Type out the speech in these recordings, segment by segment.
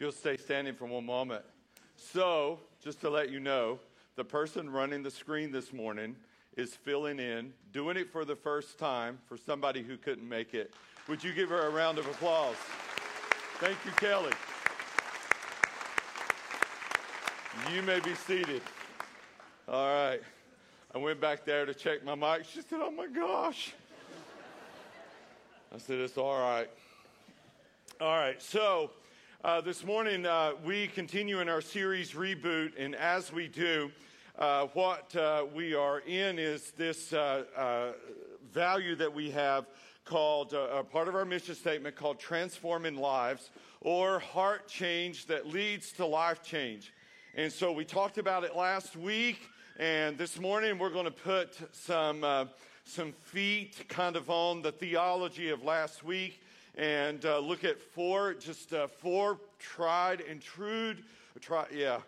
You'll stay standing for one moment. So, just to let you know, the person running the screen this morning is filling in, doing it for the first time for somebody who couldn't make it. Would you give her a round of applause? Thank you, Kelly. You may be seated. All right. I went back there to check my mic. She said, Oh my gosh. I said, It's all right. All right. So uh, this morning uh, we continue in our series Reboot. And as we do, uh, what uh, we are in is this uh, uh, value that we have called, a part of our mission statement called Transforming Lives or Heart Change that leads to life change. And so we talked about it last week. And this morning we're going to put some, some feet kind of on the theology of last week and uh, look at four, just uh, four tried and true, try, yeah,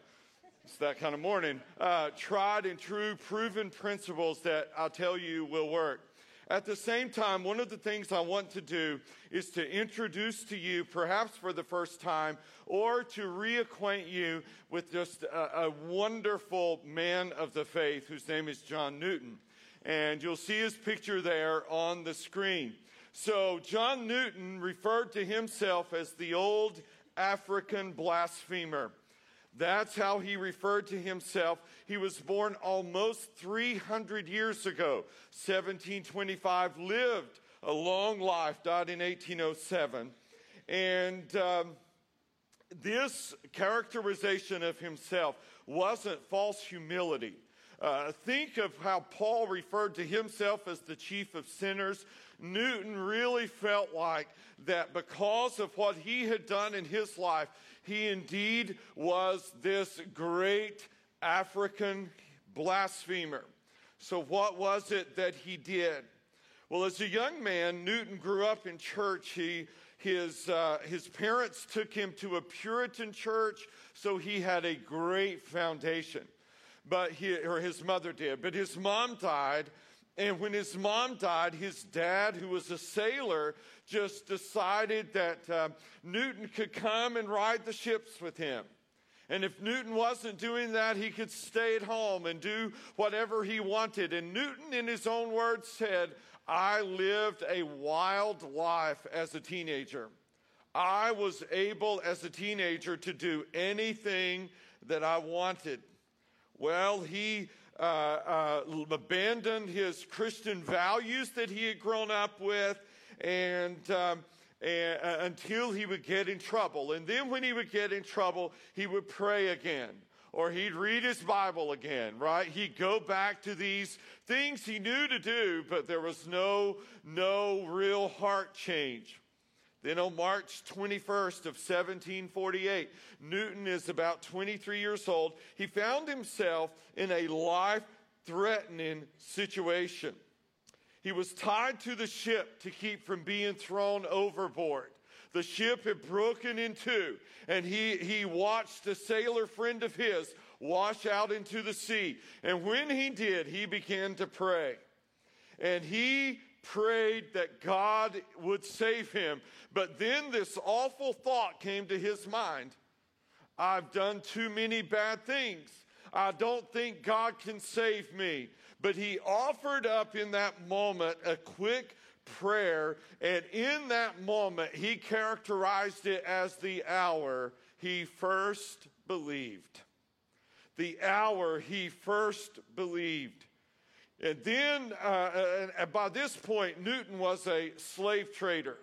it's that kind of morning, uh, tried and true proven principles that I'll tell you will work. At the same time, one of the things I want to do is to introduce to you, perhaps for the first time, or to reacquaint you with just a, a wonderful man of the faith whose name is John Newton. And you'll see his picture there on the screen. So, John Newton referred to himself as the old African blasphemer. That's how he referred to himself. He was born almost 300 years ago, 1725, lived a long life, died in 1807. And um, this characterization of himself wasn't false humility. Uh, think of how Paul referred to himself as the chief of sinners. Newton really felt like that because of what he had done in his life, he indeed was this great African blasphemer. So, what was it that he did? Well, as a young man, Newton grew up in church. He, his, uh, his parents took him to a Puritan church, so he had a great foundation. But he, or his mother did. But his mom died, and when his mom died, his dad, who was a sailor, just decided that uh, Newton could come and ride the ships with him. And if Newton wasn't doing that, he could stay at home and do whatever he wanted. And Newton, in his own words, said, I lived a wild life as a teenager. I was able as a teenager to do anything that I wanted. Well, he uh, uh, abandoned his Christian values that he had grown up with and, um, and uh, until he would get in trouble. And then when he would get in trouble, he would pray again or he'd read his Bible again, right? He'd go back to these things he knew to do, but there was no, no real heart change. Then on March 21st of 1748, Newton is about 23 years old. He found himself in a life threatening situation. He was tied to the ship to keep from being thrown overboard. The ship had broken in two, and he, he watched a sailor friend of his wash out into the sea. And when he did, he began to pray. And he prayed that God would save him. But then this awful thought came to his mind I've done too many bad things. I don't think God can save me. But he offered up in that moment a quick prayer, and in that moment, he characterized it as the hour he first believed. The hour he first believed. And then, uh, and by this point, Newton was a slave trader.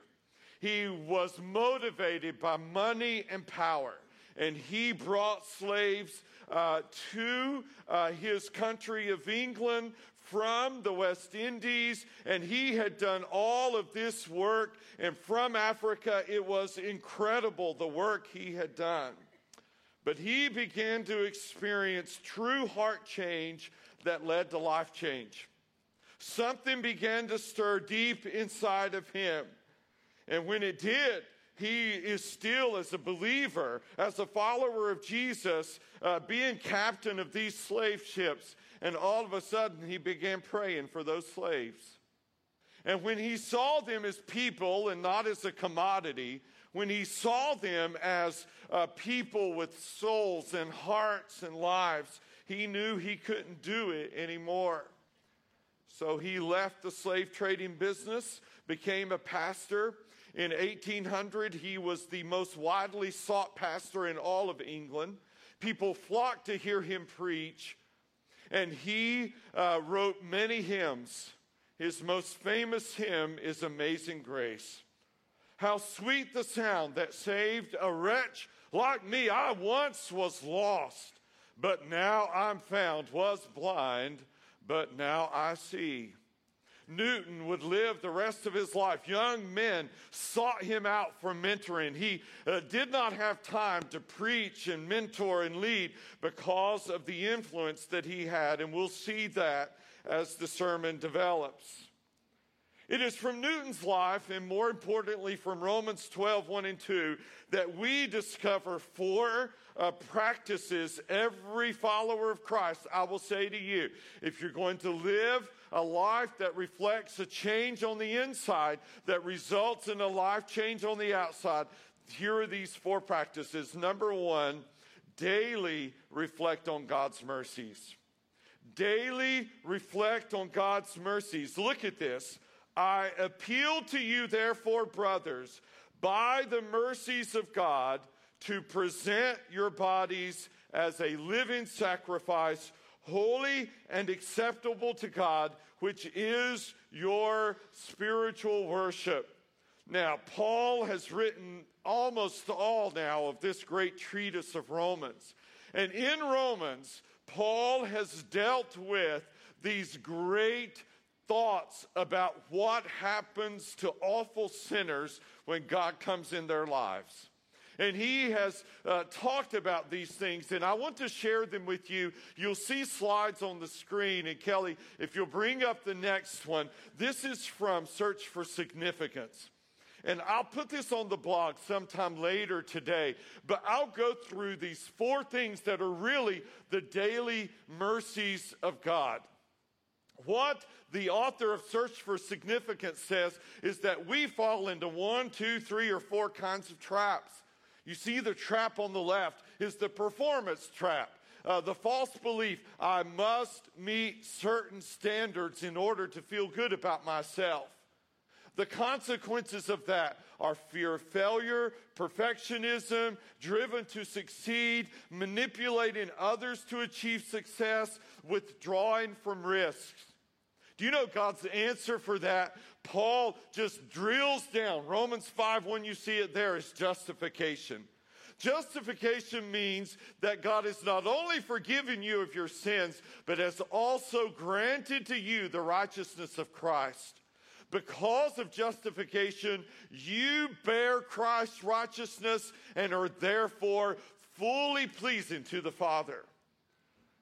He was motivated by money and power. And he brought slaves uh, to uh, his country of England from the West Indies, and he had done all of this work. And from Africa, it was incredible the work he had done. But he began to experience true heart change that led to life change. Something began to stir deep inside of him. And when it did, he is still, as a believer, as a follower of Jesus, uh, being captain of these slave ships. And all of a sudden, he began praying for those slaves. And when he saw them as people and not as a commodity, when he saw them as uh, people with souls and hearts and lives, he knew he couldn't do it anymore. So he left the slave trading business, became a pastor. In 1800, he was the most widely sought pastor in all of England. People flocked to hear him preach, and he uh, wrote many hymns. His most famous hymn is Amazing Grace. How sweet the sound that saved a wretch like me. I once was lost, but now I'm found, was blind, but now I see. Newton would live the rest of his life. Young men sought him out for mentoring. He uh, did not have time to preach and mentor and lead because of the influence that he had, and we'll see that as the sermon develops. It is from Newton's life, and more importantly, from Romans 12, 1 and 2, that we discover four uh, practices every follower of Christ, I will say to you, if you're going to live a life that reflects a change on the inside that results in a life change on the outside, here are these four practices. Number one, daily reflect on God's mercies. Daily reflect on God's mercies. Look at this. I appeal to you, therefore, brothers, by the mercies of God, to present your bodies as a living sacrifice, holy and acceptable to God, which is your spiritual worship. Now, Paul has written almost all now of this great treatise of Romans. And in Romans, Paul has dealt with these great thoughts about what happens to awful sinners when God comes in their lives. And he has uh, talked about these things, and I want to share them with you. You'll see slides on the screen. And Kelly, if you'll bring up the next one, this is from Search for Significance. And I'll put this on the blog sometime later today, but I'll go through these four things that are really the daily mercies of God. What the author of Search for Significance says is that we fall into one, two, three, or four kinds of traps. You see, the trap on the left is the performance trap. Uh, the false belief I must meet certain standards in order to feel good about myself. The consequences of that are fear of failure, perfectionism, driven to succeed, manipulating others to achieve success, withdrawing from risks. Do you know God's answer for that? Paul just drills down. Romans 5, when you see it there, is justification. Justification means that God has not only forgiven you of your sins, but has also granted to you the righteousness of Christ. Because of justification, you bear Christ's righteousness and are therefore fully pleasing to the Father.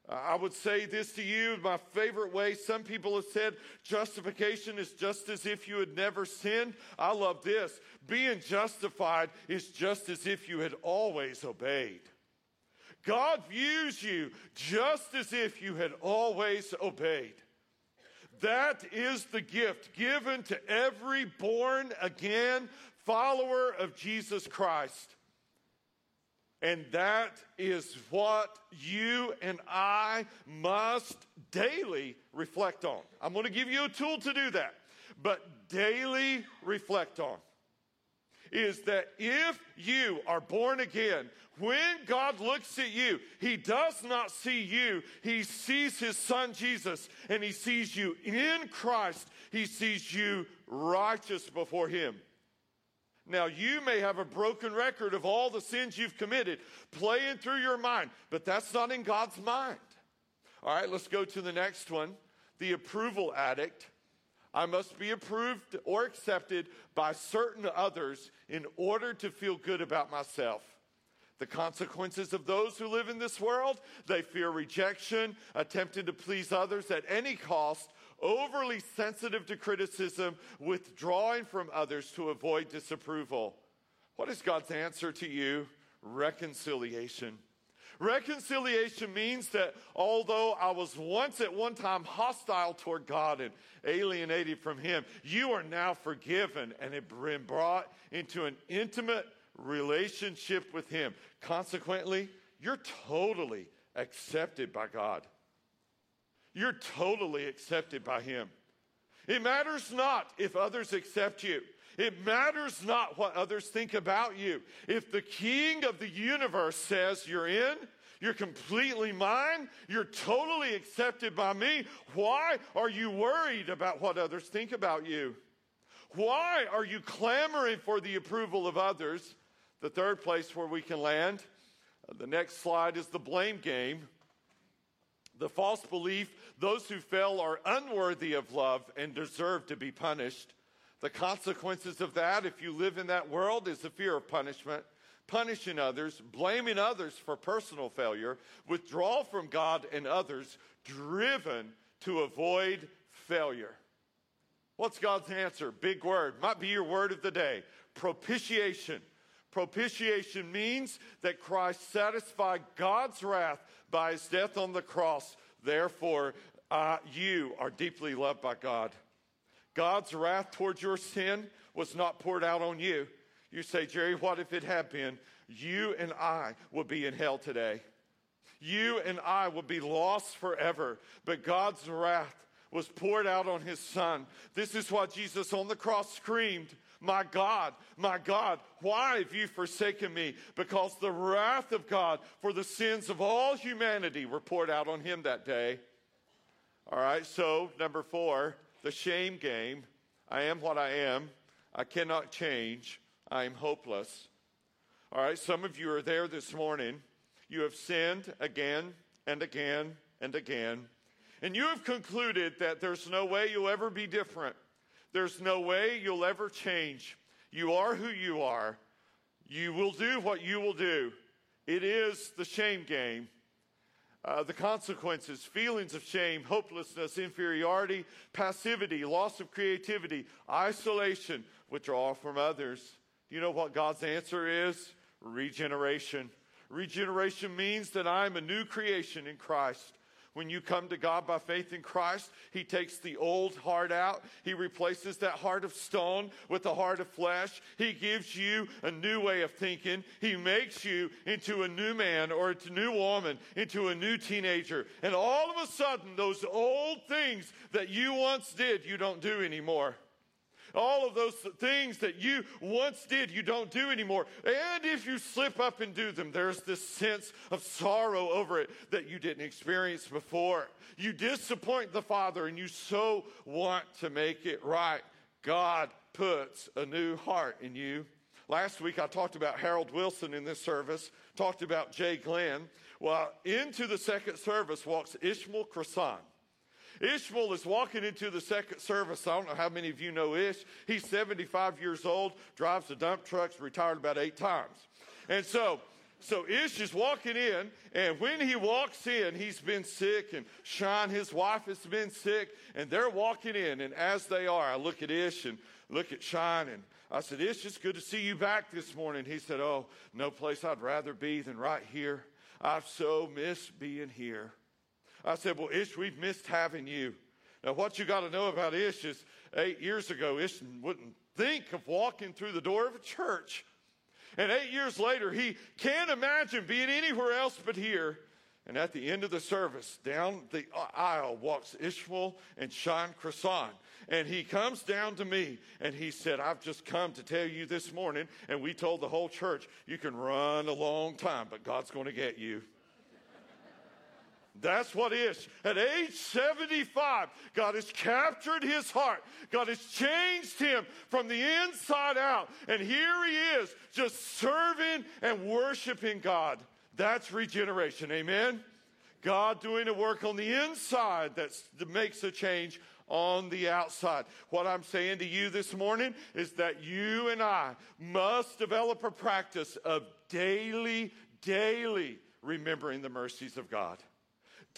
I would say this to you my favorite way. Some people have said justification is just as if you had never sinned. I love this. Being justified is just as if you had always obeyed. God views you just as if you had always obeyed. That is the gift given to every born again follower of Jesus Christ. And that is what you and I must daily reflect on. I'm going to give you a tool to do that, but daily reflect on is that if you are born again, when God looks at you, He does not see you. He sees His Son Jesus and He sees you in Christ. He sees you righteous before Him. Now, you may have a broken record of all the sins you've committed playing through your mind, but that's not in God's mind. All right, let's go to the next one the approval addict. I must be approved or accepted by certain others in order to feel good about myself. The consequences of those who live in this world, they fear rejection, attempting to please others at any cost, overly sensitive to criticism, withdrawing from others to avoid disapproval. What is God's answer to you? Reconciliation. Reconciliation means that although I was once at one time hostile toward God and alienated from Him, you are now forgiven and have been brought into an intimate relationship with Him. Consequently, you're totally accepted by God. You're totally accepted by Him. It matters not if others accept you. It matters not what others think about you. If the King of the universe says you're in, you're completely mine, you're totally accepted by me, why are you worried about what others think about you? Why are you clamoring for the approval of others? The third place where we can land, uh, the next slide is the blame game. The false belief those who fail are unworthy of love and deserve to be punished. The consequences of that, if you live in that world, is the fear of punishment, punishing others, blaming others for personal failure, withdrawal from God and others, driven to avoid failure. What's God's answer? Big word. Might be your word of the day propitiation. Propitiation means that Christ satisfied God's wrath by his death on the cross. Therefore, uh, you are deeply loved by God. God's wrath towards your sin was not poured out on you. You say, Jerry, what if it had been? You and I would be in hell today. You and I would be lost forever. But God's wrath was poured out on his son. This is what Jesus on the cross screamed. My God, my God, why have you forsaken me? Because the wrath of God for the sins of all humanity were poured out on him that day. All right, so number four, the shame game. I am what I am. I cannot change. I am hopeless. All right, some of you are there this morning. You have sinned again and again and again. And you have concluded that there's no way you'll ever be different. There's no way you'll ever change. You are who you are. You will do what you will do. It is the shame game. Uh, the consequences, feelings of shame, hopelessness, inferiority, passivity, loss of creativity, isolation, withdrawal from others. Do you know what God's answer is? Regeneration. Regeneration means that I'm a new creation in Christ. When you come to God by faith in Christ, He takes the old heart out. He replaces that heart of stone with a heart of flesh. He gives you a new way of thinking. He makes you into a new man or a new woman, into a new teenager. And all of a sudden, those old things that you once did, you don't do anymore. All of those things that you once did, you don't do anymore. And if you slip up and do them, there's this sense of sorrow over it that you didn't experience before. You disappoint the Father and you so want to make it right. God puts a new heart in you. Last week I talked about Harold Wilson in this service, talked about Jay Glenn. Well, into the second service walks Ishmael Croissant. Ishmael is walking into the second service. I don't know how many of you know Ish. He's 75 years old, drives a dump truck, retired about eight times. And so, so Ish is walking in, and when he walks in, he's been sick, and Sean, his wife, has been sick, and they're walking in. And as they are, I look at Ish and look at Sean, and I said, Ish, it's good to see you back this morning. He said, Oh, no place I'd rather be than right here. I've so missed being here. I said, Well, Ish, we've missed having you. Now, what you got to know about Ish is eight years ago, Ish wouldn't think of walking through the door of a church. And eight years later, he can't imagine being anywhere else but here. And at the end of the service, down the aisle walks Ishmael and Sean Croissant. And he comes down to me and he said, I've just come to tell you this morning. And we told the whole church, you can run a long time, but God's going to get you. That's what is. At age 75, God has captured his heart. God has changed him from the inside out. And here he is, just serving and worshiping God. That's regeneration. Amen? God doing a work on the inside that makes a change on the outside. What I'm saying to you this morning is that you and I must develop a practice of daily, daily remembering the mercies of God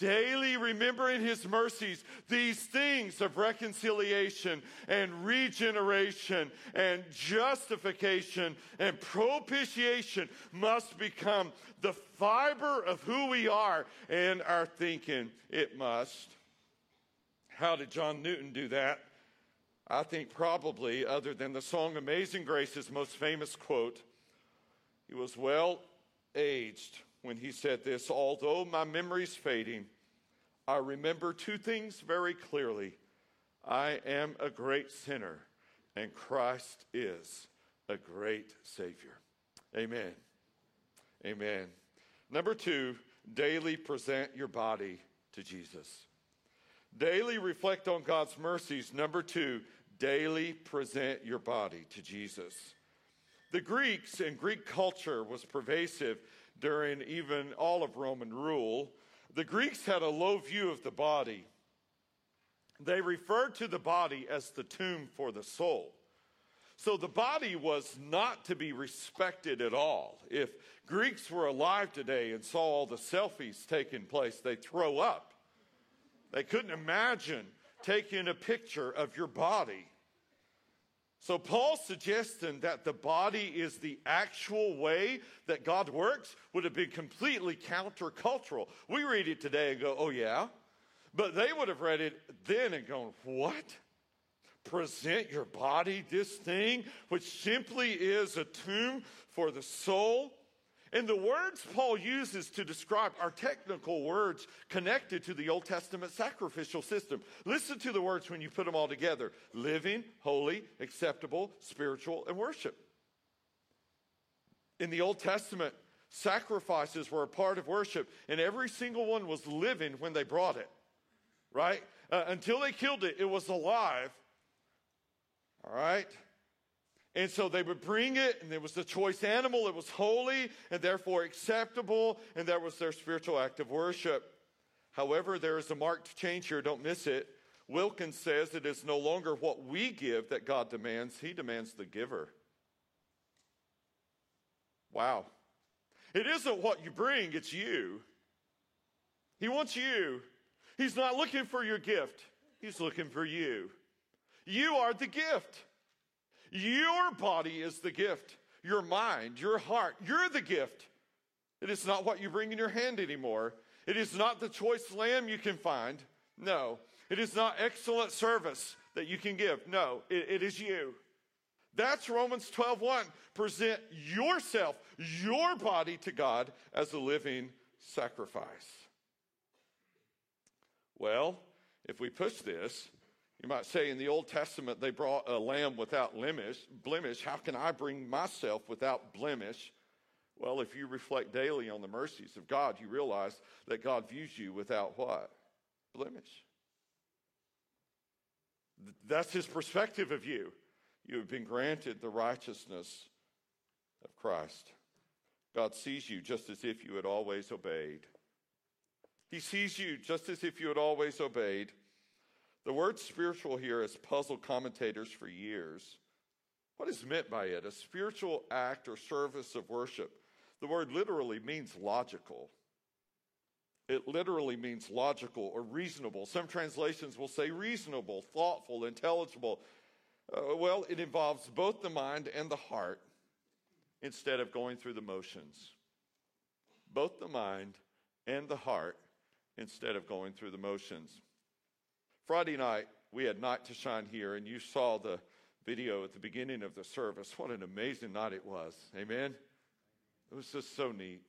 daily remembering his mercies, these things of reconciliation and regeneration and justification and propitiation must become the fiber of who we are and our thinking. It must. How did John Newton do that? I think probably, other than the song Amazing Grace's most famous quote, He was well aged when he said this. Although my memory's fading, I remember two things very clearly. I am a great sinner, and Christ is a great Savior. Amen. Amen. Number two, daily present your body to Jesus. Daily reflect on God's mercies. Number two, daily present your body to Jesus. The Greeks and Greek culture was pervasive during even all of Roman rule. The Greeks had a low view of the body. They referred to the body as the tomb for the soul. So the body was not to be respected at all. If Greeks were alive today and saw all the selfies taking place, they'd throw up. They couldn't imagine taking a picture of your body. So Paul's suggesting that the body is the actual way that God works would have been completely countercultural. We read it today and go, oh yeah. But they would have read it then and gone, what? present your body, this thing, which simply is a tomb for the soul. And the words Paul uses to describe are technical words connected to the Old Testament sacrificial system. Listen to the words when you put them all together living, holy, acceptable, spiritual, and worship. In the Old Testament, sacrifices were a part of worship, and every single one was living when they brought it, right? Uh, until they killed it, it was alive, all right? And so they would bring it, and it was the choice animal. It was holy and therefore acceptable, and that was their spiritual act of worship. However, there is a marked change here. Don't miss it. Wilkins says it is no longer what we give that God demands, He demands the giver. Wow. It isn't what you bring, it's you. He wants you. He's not looking for your gift, He's looking for you. You are the gift. Your body is the gift. Your mind, your heart, you're the gift. It is not what you bring in your hand anymore. It is not the choice lamb you can find. No. It is not excellent service that you can give. No, it, it is you. That's Romans 12:1. Present yourself, your body to God as a living sacrifice. Well, if we push this, you might say in the Old Testament they brought a lamb without blemish. blemish. How can I bring myself without blemish? Well, if you reflect daily on the mercies of God, you realize that God views you without what? Blemish. That's his perspective of you. You have been granted the righteousness of Christ. God sees you just as if you had always obeyed. He sees you just as if you had always obeyed. The word spiritual here has puzzled commentators for years. What is meant by it? A spiritual act or service of worship. The word literally means logical. It literally means logical or reasonable. Some translations will say reasonable, thoughtful, intelligible. Uh, well, it involves both the mind and the heart instead of going through the motions. Both the mind and the heart instead of going through the motions. Friday night, we had Night to Shine here, and you saw the video at the beginning of the service. What an amazing night it was. Amen? It was just so neat.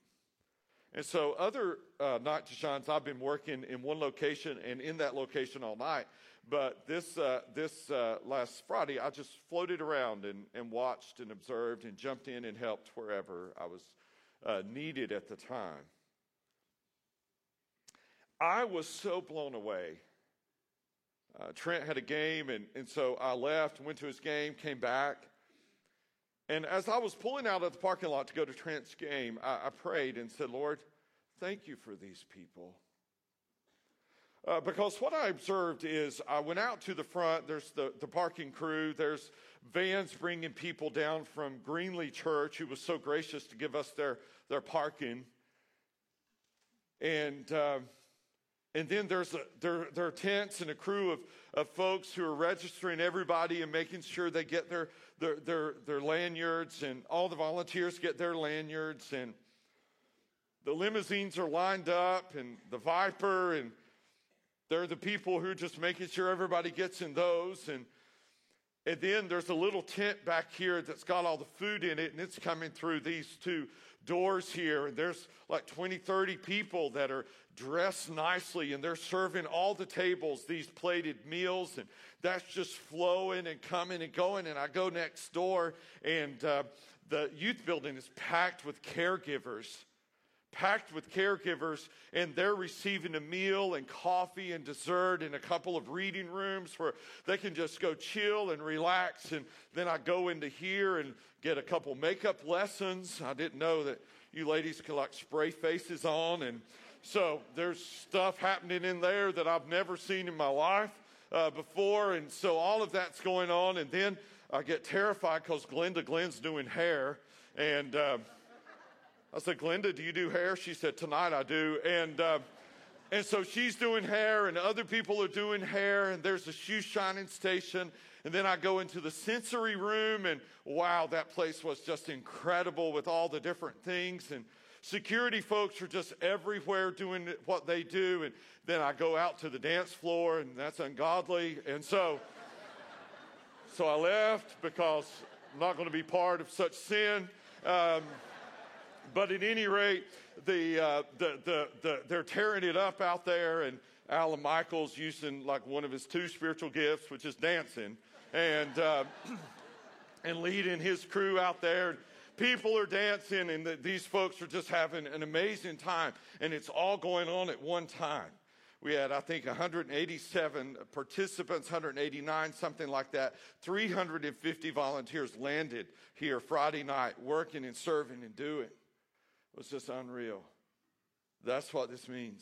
And so, other uh, night to shines, I've been working in one location and in that location all night. But this uh, this uh, last Friday, I just floated around and, and watched and observed and jumped in and helped wherever I was uh, needed at the time. I was so blown away uh, Trent had a game, and, and so I left, went to his game, came back. And as I was pulling out of the parking lot to go to Trent's game, I, I prayed and said, Lord, thank you for these people. Uh, because what I observed is I went out to the front, there's the, the parking crew, there's vans bringing people down from Greenlee Church, who was so gracious to give us their, their parking. And. Uh, and then there's a, there, there are tents and a crew of, of folks who are registering everybody and making sure they get their, their, their, their lanyards, and all the volunteers get their lanyards, and the limousines are lined up, and the Viper, and they're the people who are just making sure everybody gets in those. And, And then there's a little tent back here that's got all the food in it, and it's coming through these two doors here. And there's like 20, 30 people that are dressed nicely, and they're serving all the tables these plated meals. And that's just flowing and coming and going. And I go next door, and uh, the youth building is packed with caregivers packed with caregivers, and they're receiving a meal and coffee and dessert and a couple of reading rooms where they can just go chill and relax. And then I go into here and get a couple makeup lessons. I didn't know that you ladies could like spray faces on. And so there's stuff happening in there that I've never seen in my life uh, before. And so all of that's going on. And then I get terrified because Glenda Glenn's doing hair. And, uh, I said, Glenda, do you do hair? She said, Tonight I do. And, uh, and so she's doing hair, and other people are doing hair, and there's a shoe shining station. And then I go into the sensory room, and wow, that place was just incredible with all the different things. And security folks are just everywhere doing what they do. And then I go out to the dance floor, and that's ungodly. And so, so I left because I'm not going to be part of such sin. Um, but at any rate, the, uh, the, the, the, they're tearing it up out there, and Alan Michaels using like one of his two spiritual gifts, which is dancing, and, uh, and leading his crew out there. People are dancing, and the, these folks are just having an amazing time, and it's all going on at one time. We had, I think, 187 participants, 189, something like that. 350 volunteers landed here Friday night, working and serving and doing was just unreal. That's what this means.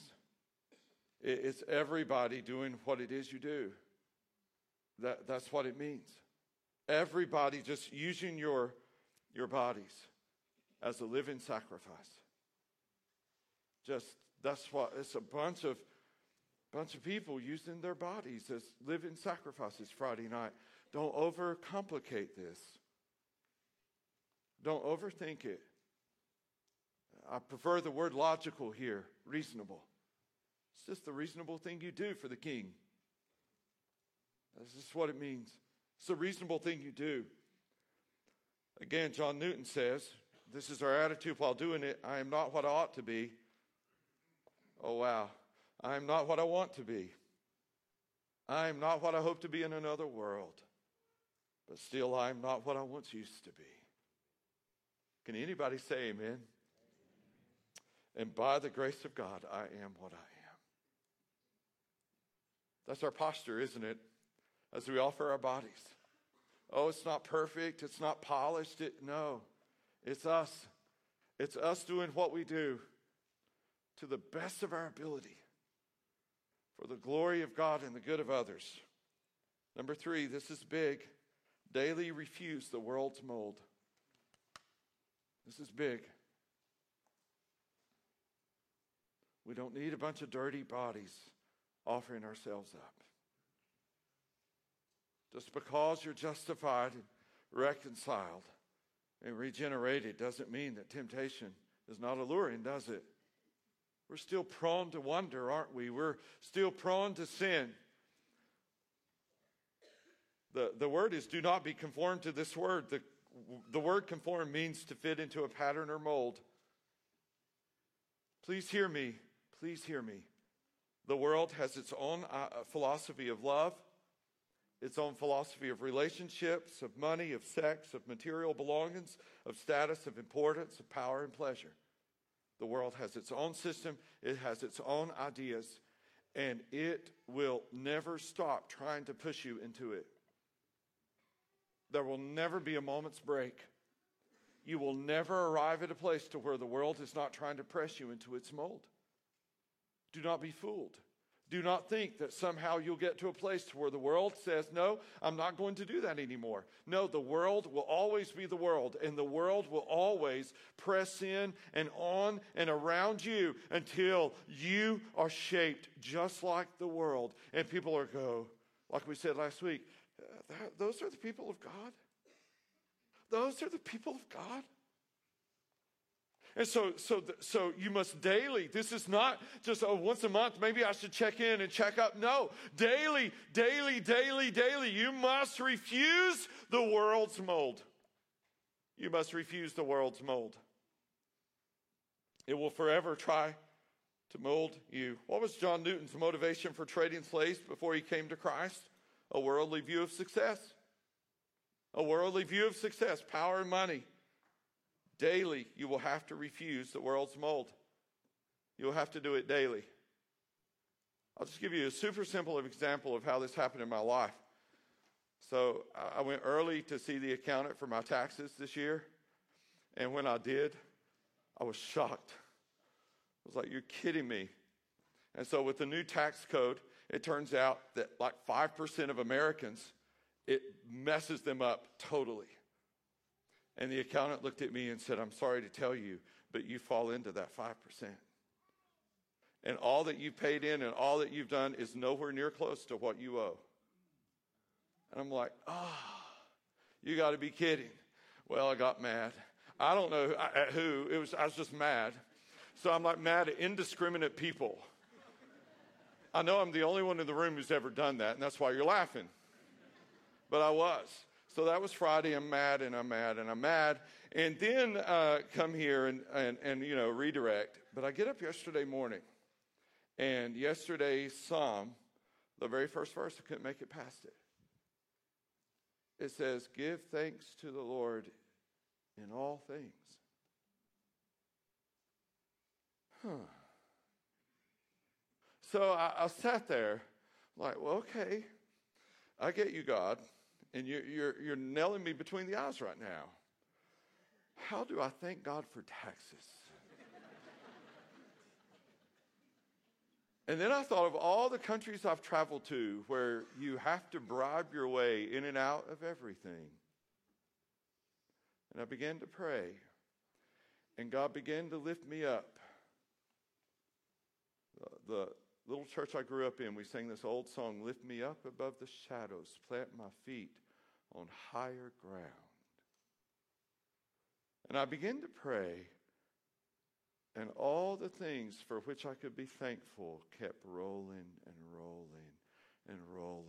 It's everybody doing what it is you do. That, that's what it means. Everybody just using your, your bodies as a living sacrifice. Just that's what it's a bunch of bunch of people using their bodies as living sacrifices Friday night. Don't overcomplicate this. Don't overthink it. I prefer the word logical here, reasonable. It's just the reasonable thing you do for the king. That's just what it means. It's the reasonable thing you do. Again, John Newton says, This is our attitude while doing it. I am not what I ought to be. Oh, wow. I am not what I want to be. I am not what I hope to be in another world. But still, I am not what I once used to be. Can anybody say amen? And by the grace of God, I am what I am. That's our posture, isn't it? As we offer our bodies. Oh, it's not perfect. It's not polished. It, no, it's us. It's us doing what we do to the best of our ability for the glory of God and the good of others. Number three, this is big. Daily refuse the world's mold. This is big. We don't need a bunch of dirty bodies offering ourselves up. Just because you're justified and reconciled and regenerated doesn't mean that temptation is not alluring, does it? We're still prone to wonder, aren't we? We're still prone to sin. The, the word is do not be conformed to this word. The, the word conform means to fit into a pattern or mold. Please hear me. Please hear me. The world has its own uh, uh, philosophy of love, its own philosophy of relationships, of money, of sex, of material belongings, of status, of importance, of power and pleasure. The world has its own system, it has its own ideas, and it will never stop trying to push you into it. There will never be a moment's break. You will never arrive at a place to where the world is not trying to press you into its mold. Do not be fooled. Do not think that somehow you'll get to a place where the world says, No, I'm not going to do that anymore. No, the world will always be the world, and the world will always press in and on and around you until you are shaped just like the world. And people are go, like we said last week, those are the people of God. Those are the people of God. And so, so, so you must daily. This is not just oh, once a month. Maybe I should check in and check up. No, daily, daily, daily, daily. You must refuse the world's mold. You must refuse the world's mold. It will forever try to mold you. What was John Newton's motivation for trading slaves before he came to Christ? A worldly view of success. A worldly view of success, power and money. Daily, you will have to refuse the world's mold. You'll have to do it daily. I'll just give you a super simple example of how this happened in my life. So I went early to see the accountant for my taxes this year. And when I did, I was shocked. I was like, you're kidding me. And so with the new tax code, it turns out that like 5% of Americans, it messes them up totally. And the accountant looked at me and said, I'm sorry to tell you, but you fall into that 5%. And all that you've paid in and all that you've done is nowhere near close to what you owe. And I'm like, oh, you got to be kidding. Well, I got mad. I don't know at who. It was, I was just mad. So I'm like mad at indiscriminate people. I know I'm the only one in the room who's ever done that, and that's why you're laughing. But I was. So that was Friday. I'm mad and I'm mad and I'm mad. And then uh, come here and, and, and, you know, redirect. But I get up yesterday morning. And yesterday's psalm, the very first verse, I couldn't make it past it. It says, Give thanks to the Lord in all things. Huh. So I, I sat there, like, well, okay, I get you, God and you're, you're, you're nailing me between the eyes right now. How do I thank God for taxes? and then I thought of all the countries I've traveled to where you have to bribe your way in and out of everything. And I began to pray, and God began to lift me up. The, the little church I grew up in, we sang this old song, Lift Me Up Above the Shadows, Plant My Feet on higher ground. And I began to pray, and all the things for which I could be thankful kept rolling and rolling and rolling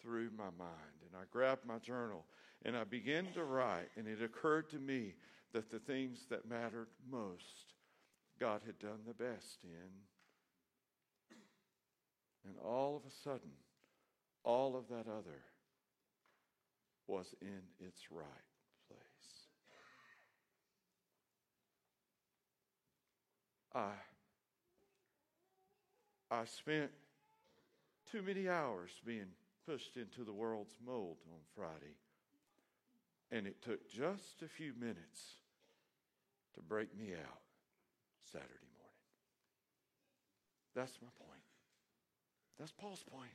through my mind. And I grabbed my journal and I began to write, and it occurred to me that the things that mattered most, God had done the best in. And all of a sudden, all of that other was in its right place. I, I spent too many hours being pushed into the world's mold on Friday, and it took just a few minutes to break me out Saturday morning. That's my point. That's Paul's point.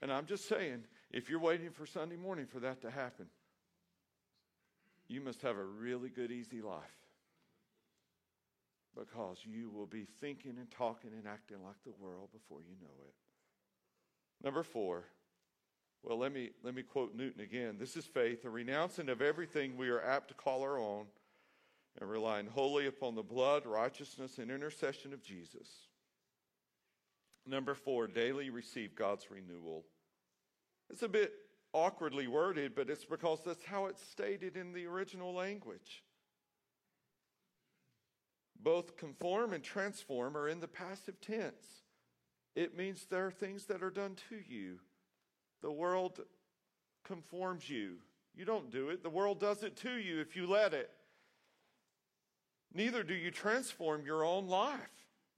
And I'm just saying, if you're waiting for Sunday morning for that to happen, you must have a really good, easy life. Because you will be thinking and talking and acting like the world before you know it. Number four, well, let me, let me quote Newton again. This is faith, a renouncing of everything we are apt to call our own, and relying wholly upon the blood, righteousness, and intercession of Jesus. Number four, daily receive God's renewal. It's a bit awkwardly worded, but it's because that's how it's stated in the original language. Both conform and transform are in the passive tense. It means there are things that are done to you. The world conforms you. You don't do it, the world does it to you if you let it. Neither do you transform your own life.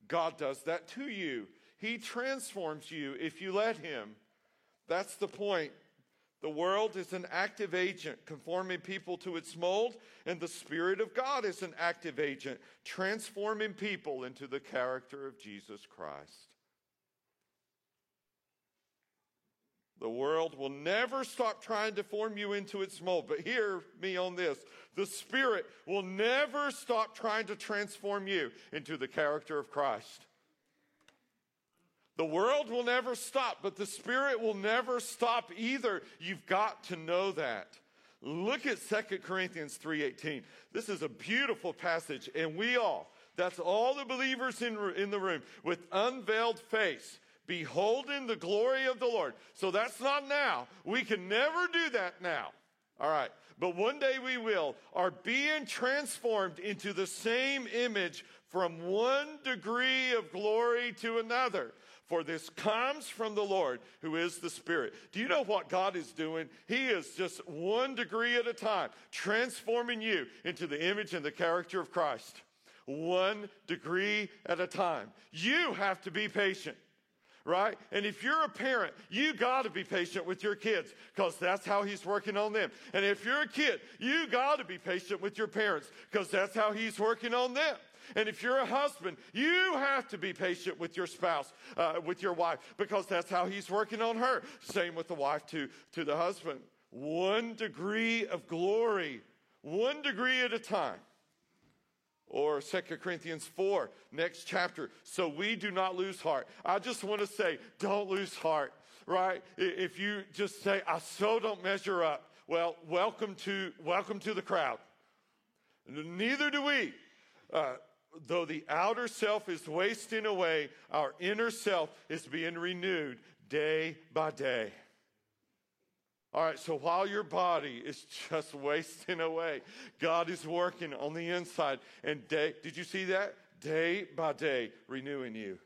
God does that to you. He transforms you if you let Him. That's the point. The world is an active agent, conforming people to its mold, and the Spirit of God is an active agent, transforming people into the character of Jesus Christ. The world will never stop trying to form you into its mold. But hear me on this the Spirit will never stop trying to transform you into the character of Christ. The world will never stop, but the Spirit will never stop either. You've got to know that. Look at 2 Corinthians 3:18. This is a beautiful passage and we all, that's all the believers in, in the room with unveiled face beholding the glory of the Lord. So that's not now. We can never do that now. All right. But one day we will, are being transformed into the same image from one degree of glory to another. For this comes from the Lord, who is the Spirit. Do you know what God is doing? He is just one degree at a time, transforming you into the image and the character of Christ. One degree at a time. You have to be patient right? And if you're a parent, you got to be patient with your kids because that's how he's working on them. And if you're a kid, you got to be patient with your parents because that's how he's working on them. And if you're a husband, you have to be patient with your spouse, uh, with your wife, because that's how he's working on her. Same with the wife to, to the husband. One degree of glory, one degree at a time. Or 2 Corinthians 4, next chapter. So we do not lose heart. I just want to say, don't lose heart, right? If you just say, I so don't measure up, well, welcome to, welcome to the crowd. Neither do we. Uh, though the outer self is wasting away, our inner self is being renewed day by day. All right, so while your body is just wasting away, God is working on the inside. And day, did you see that? Day by day, renewing you.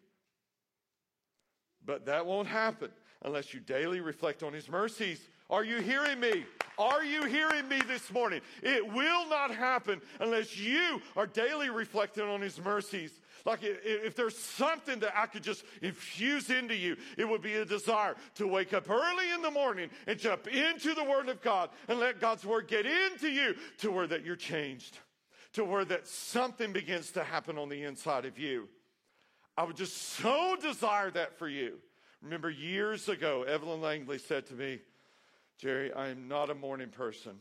But that won't happen unless you daily reflect on His mercies. Are you hearing me? Are you hearing me this morning? It will not happen unless you are daily reflecting on His mercies. Like if there's something that I could just infuse into you, it would be a desire to wake up early in the morning and jump into the Word of God and let God's Word get into you to where that you're changed, to where that something begins to happen on the inside of you. I would just so desire that for you. Remember years ago, Evelyn Langley said to me, Jerry, I am not a morning person.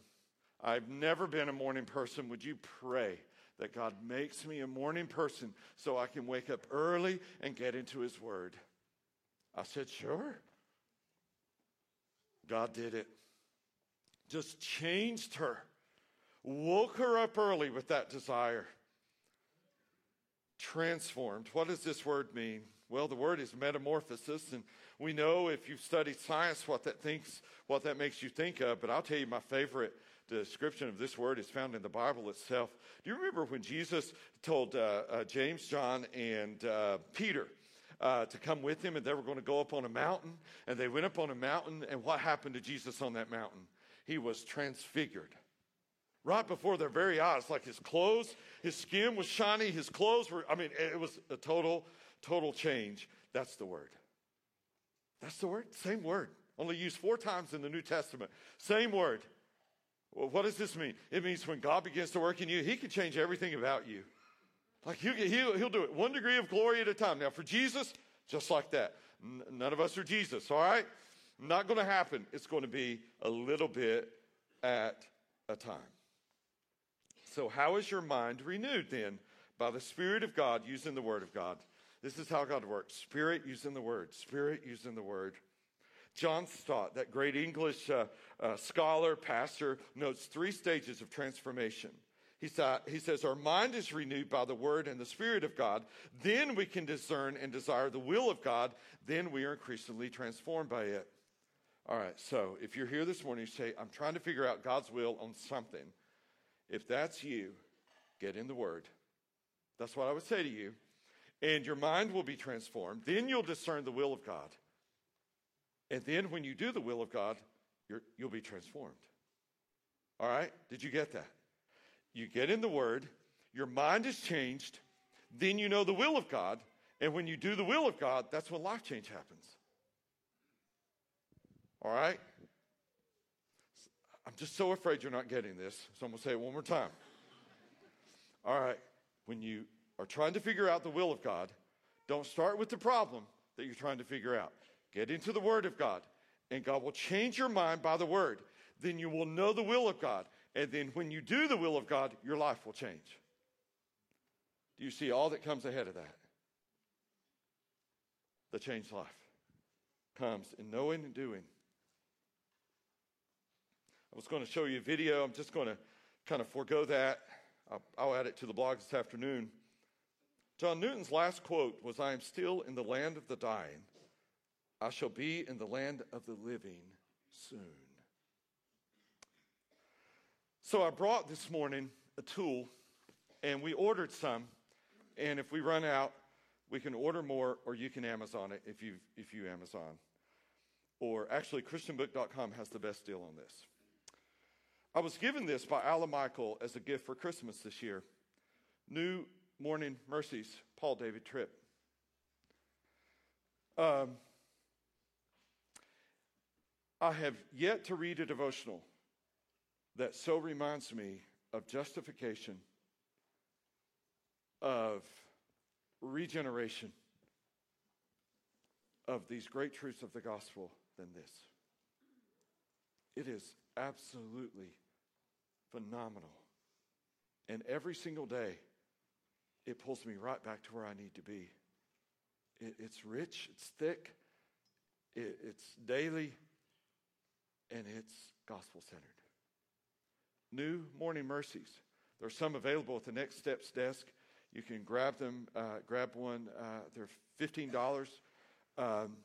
I've never been a morning person. Would you pray that God makes me a morning person so I can wake up early and get into His Word? I said, Sure. God did it. Just changed her, woke her up early with that desire. Transformed. What does this word mean? Well, the word is metamorphosis, and we know if you've studied science what that thinks, what that makes you think of. But I'll tell you, my favorite description of this word is found in the Bible itself. Do you remember when Jesus told uh, uh, James, John, and uh, Peter? Uh, to come with him, and they were going to go up on a mountain. And they went up on a mountain, and what happened to Jesus on that mountain? He was transfigured right before their very eyes. Like his clothes, his skin was shiny, his clothes were, I mean, it was a total total change. That's the word. That's the word. Same word. Only used four times in the New Testament. Same word. Well, what does this mean? It means when God begins to work in you, He can change everything about you. Like he'll, he'll, he'll do it one degree of glory at a time. Now, for Jesus, just like that. N- none of us are Jesus, all right? Not going to happen. It's going to be a little bit at a time. So, how is your mind renewed then? By the Spirit of God using the Word of God. This is how God works Spirit using the word, Spirit using the word. John Stott, that great English uh, uh, scholar, pastor, notes three stages of transformation. He, sa- he says, Our mind is renewed by the Word and the Spirit of God. Then we can discern and desire the will of God. Then we are increasingly transformed by it. All right, so if you're here this morning, you say, I'm trying to figure out God's will on something. If that's you, get in the Word. That's what I would say to you and your mind will be transformed. Then you'll discern the will of God. And then when you do the will of God, you will be transformed. All right? Did you get that? You get in the Word, your mind is changed, then you know the will of God. And when you do the will of God, that's when life change happens. All right? I'm just so afraid you're not getting this, so I'm going to say it one more time. All right. When you are trying to figure out the will of God, don't start with the problem that you're trying to figure out. Get into the Word of God, and God will change your mind by the Word. Then you will know the will of God. And then when you do the will of God, your life will change. Do you see all that comes ahead of that? The changed life comes in knowing and doing. I was going to show you a video. I'm just going to kind of forego that. I'll, I'll add it to the blog this afternoon. John Newton's last quote was I am still in the land of the dying. I shall be in the land of the living soon. So I brought this morning a tool, and we ordered some. And if we run out, we can order more, or you can Amazon it if you if you Amazon. Or actually, ChristianBook.com has the best deal on this. I was given this by Alan Michael as a gift for Christmas this year. New Morning Mercies, Paul David Tripp. Um, I have yet to read a devotional that so reminds me of justification, of regeneration, of these great truths of the gospel than this. It is absolutely phenomenal. And every single day, it pulls me right back to where I need to be. It, it's rich, it's thick, it, it's daily, and it's gospel centered. New Morning Mercies. There's some available at the Next Steps desk. You can grab them, uh, grab one. Uh, they're $15, um,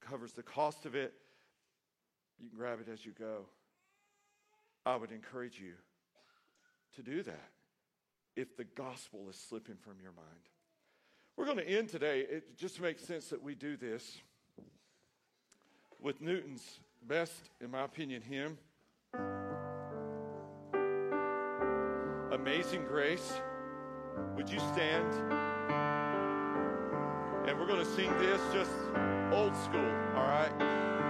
covers the cost of it. You can grab it as you go. I would encourage you to do that if the gospel is slipping from your mind. We're going to end today. It just makes sense that we do this with Newton's best, in my opinion, hymn Amazing Grace. Would you stand? And we're going to sing this just old school, all right?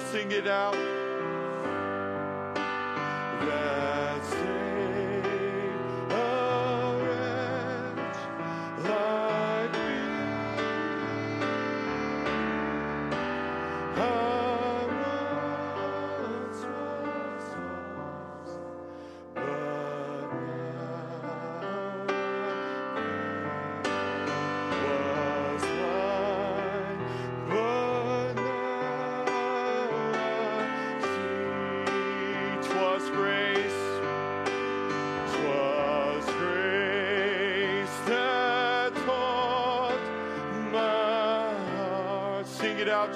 Sing it out.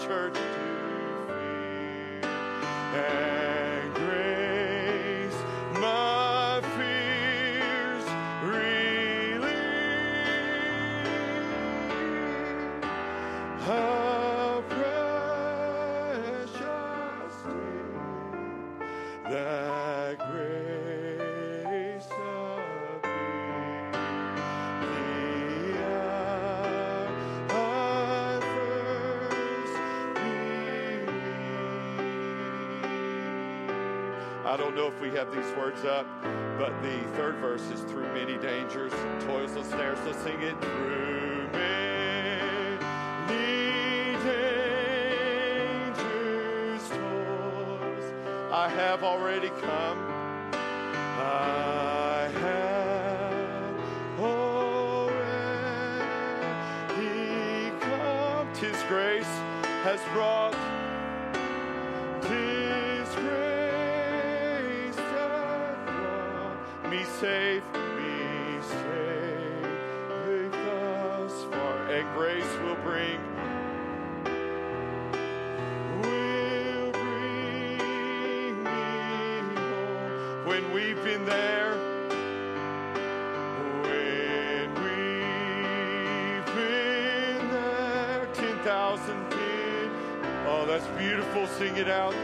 Don't know if we have these words up, but the third verse is through many dangers, toils and snares. Let's sing it through many dangers, toils. I have already come. I have already come. Tis grace has brought safe, be safe thus far, and grace will bring. Will bring me home when we've been there. When we've been there, ten thousand did. Oh, that's beautiful. Sing it out.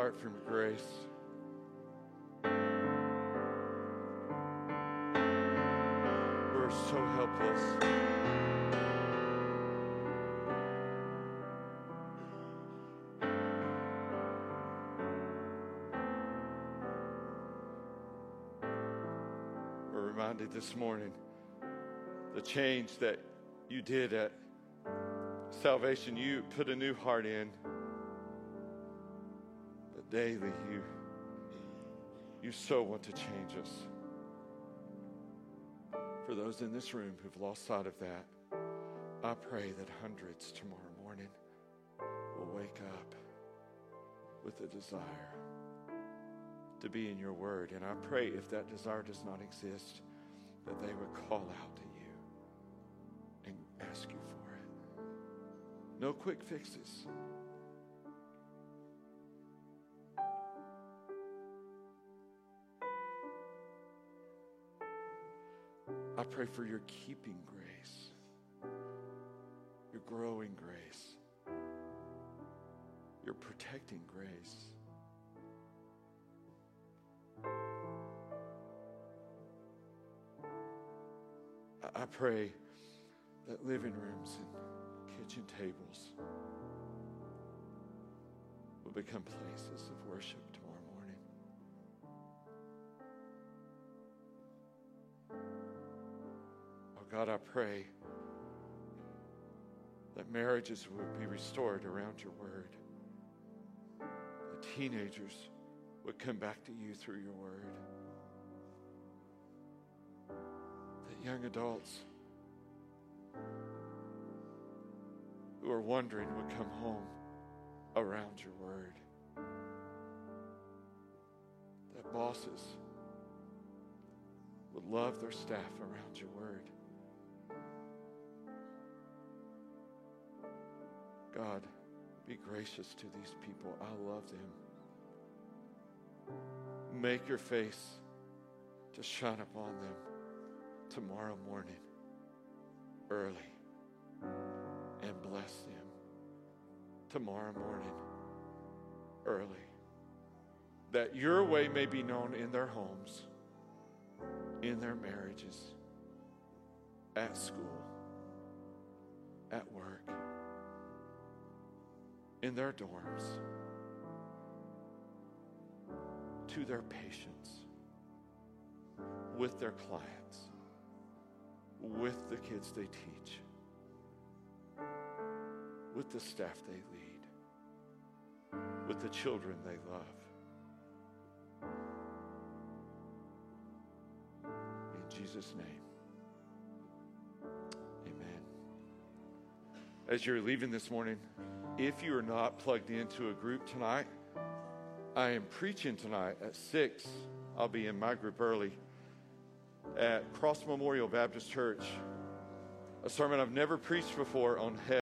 Apart from grace. We're so helpless. We're reminded this morning the change that you did at salvation. You put a new heart in, daily you you so want to change us. For those in this room who've lost sight of that, I pray that hundreds tomorrow morning will wake up with a desire to be in your word. And I pray if that desire does not exist, that they would call out to you and ask you for it. No quick fixes. Pray for your keeping grace, your growing grace, your protecting grace. I pray that living rooms and kitchen tables will become places of worship God, I pray that marriages would be restored around your word. The teenagers would come back to you through your word. That young adults who are wondering would come home around your word. That bosses would love their staff around your word. God, be gracious to these people. I love them. Make your face to shine upon them tomorrow morning early and bless them tomorrow morning early. That your way may be known in their homes, in their marriages, at school, at work, in their dorms, to their patients, with their clients, with the kids they teach, with the staff they lead, with the children they love. In Jesus' name, amen. As you're leaving this morning, if you are not plugged into a group tonight, I am preaching tonight at 6. I'll be in my group early at Cross Memorial Baptist Church. A sermon I've never preached before on heaven.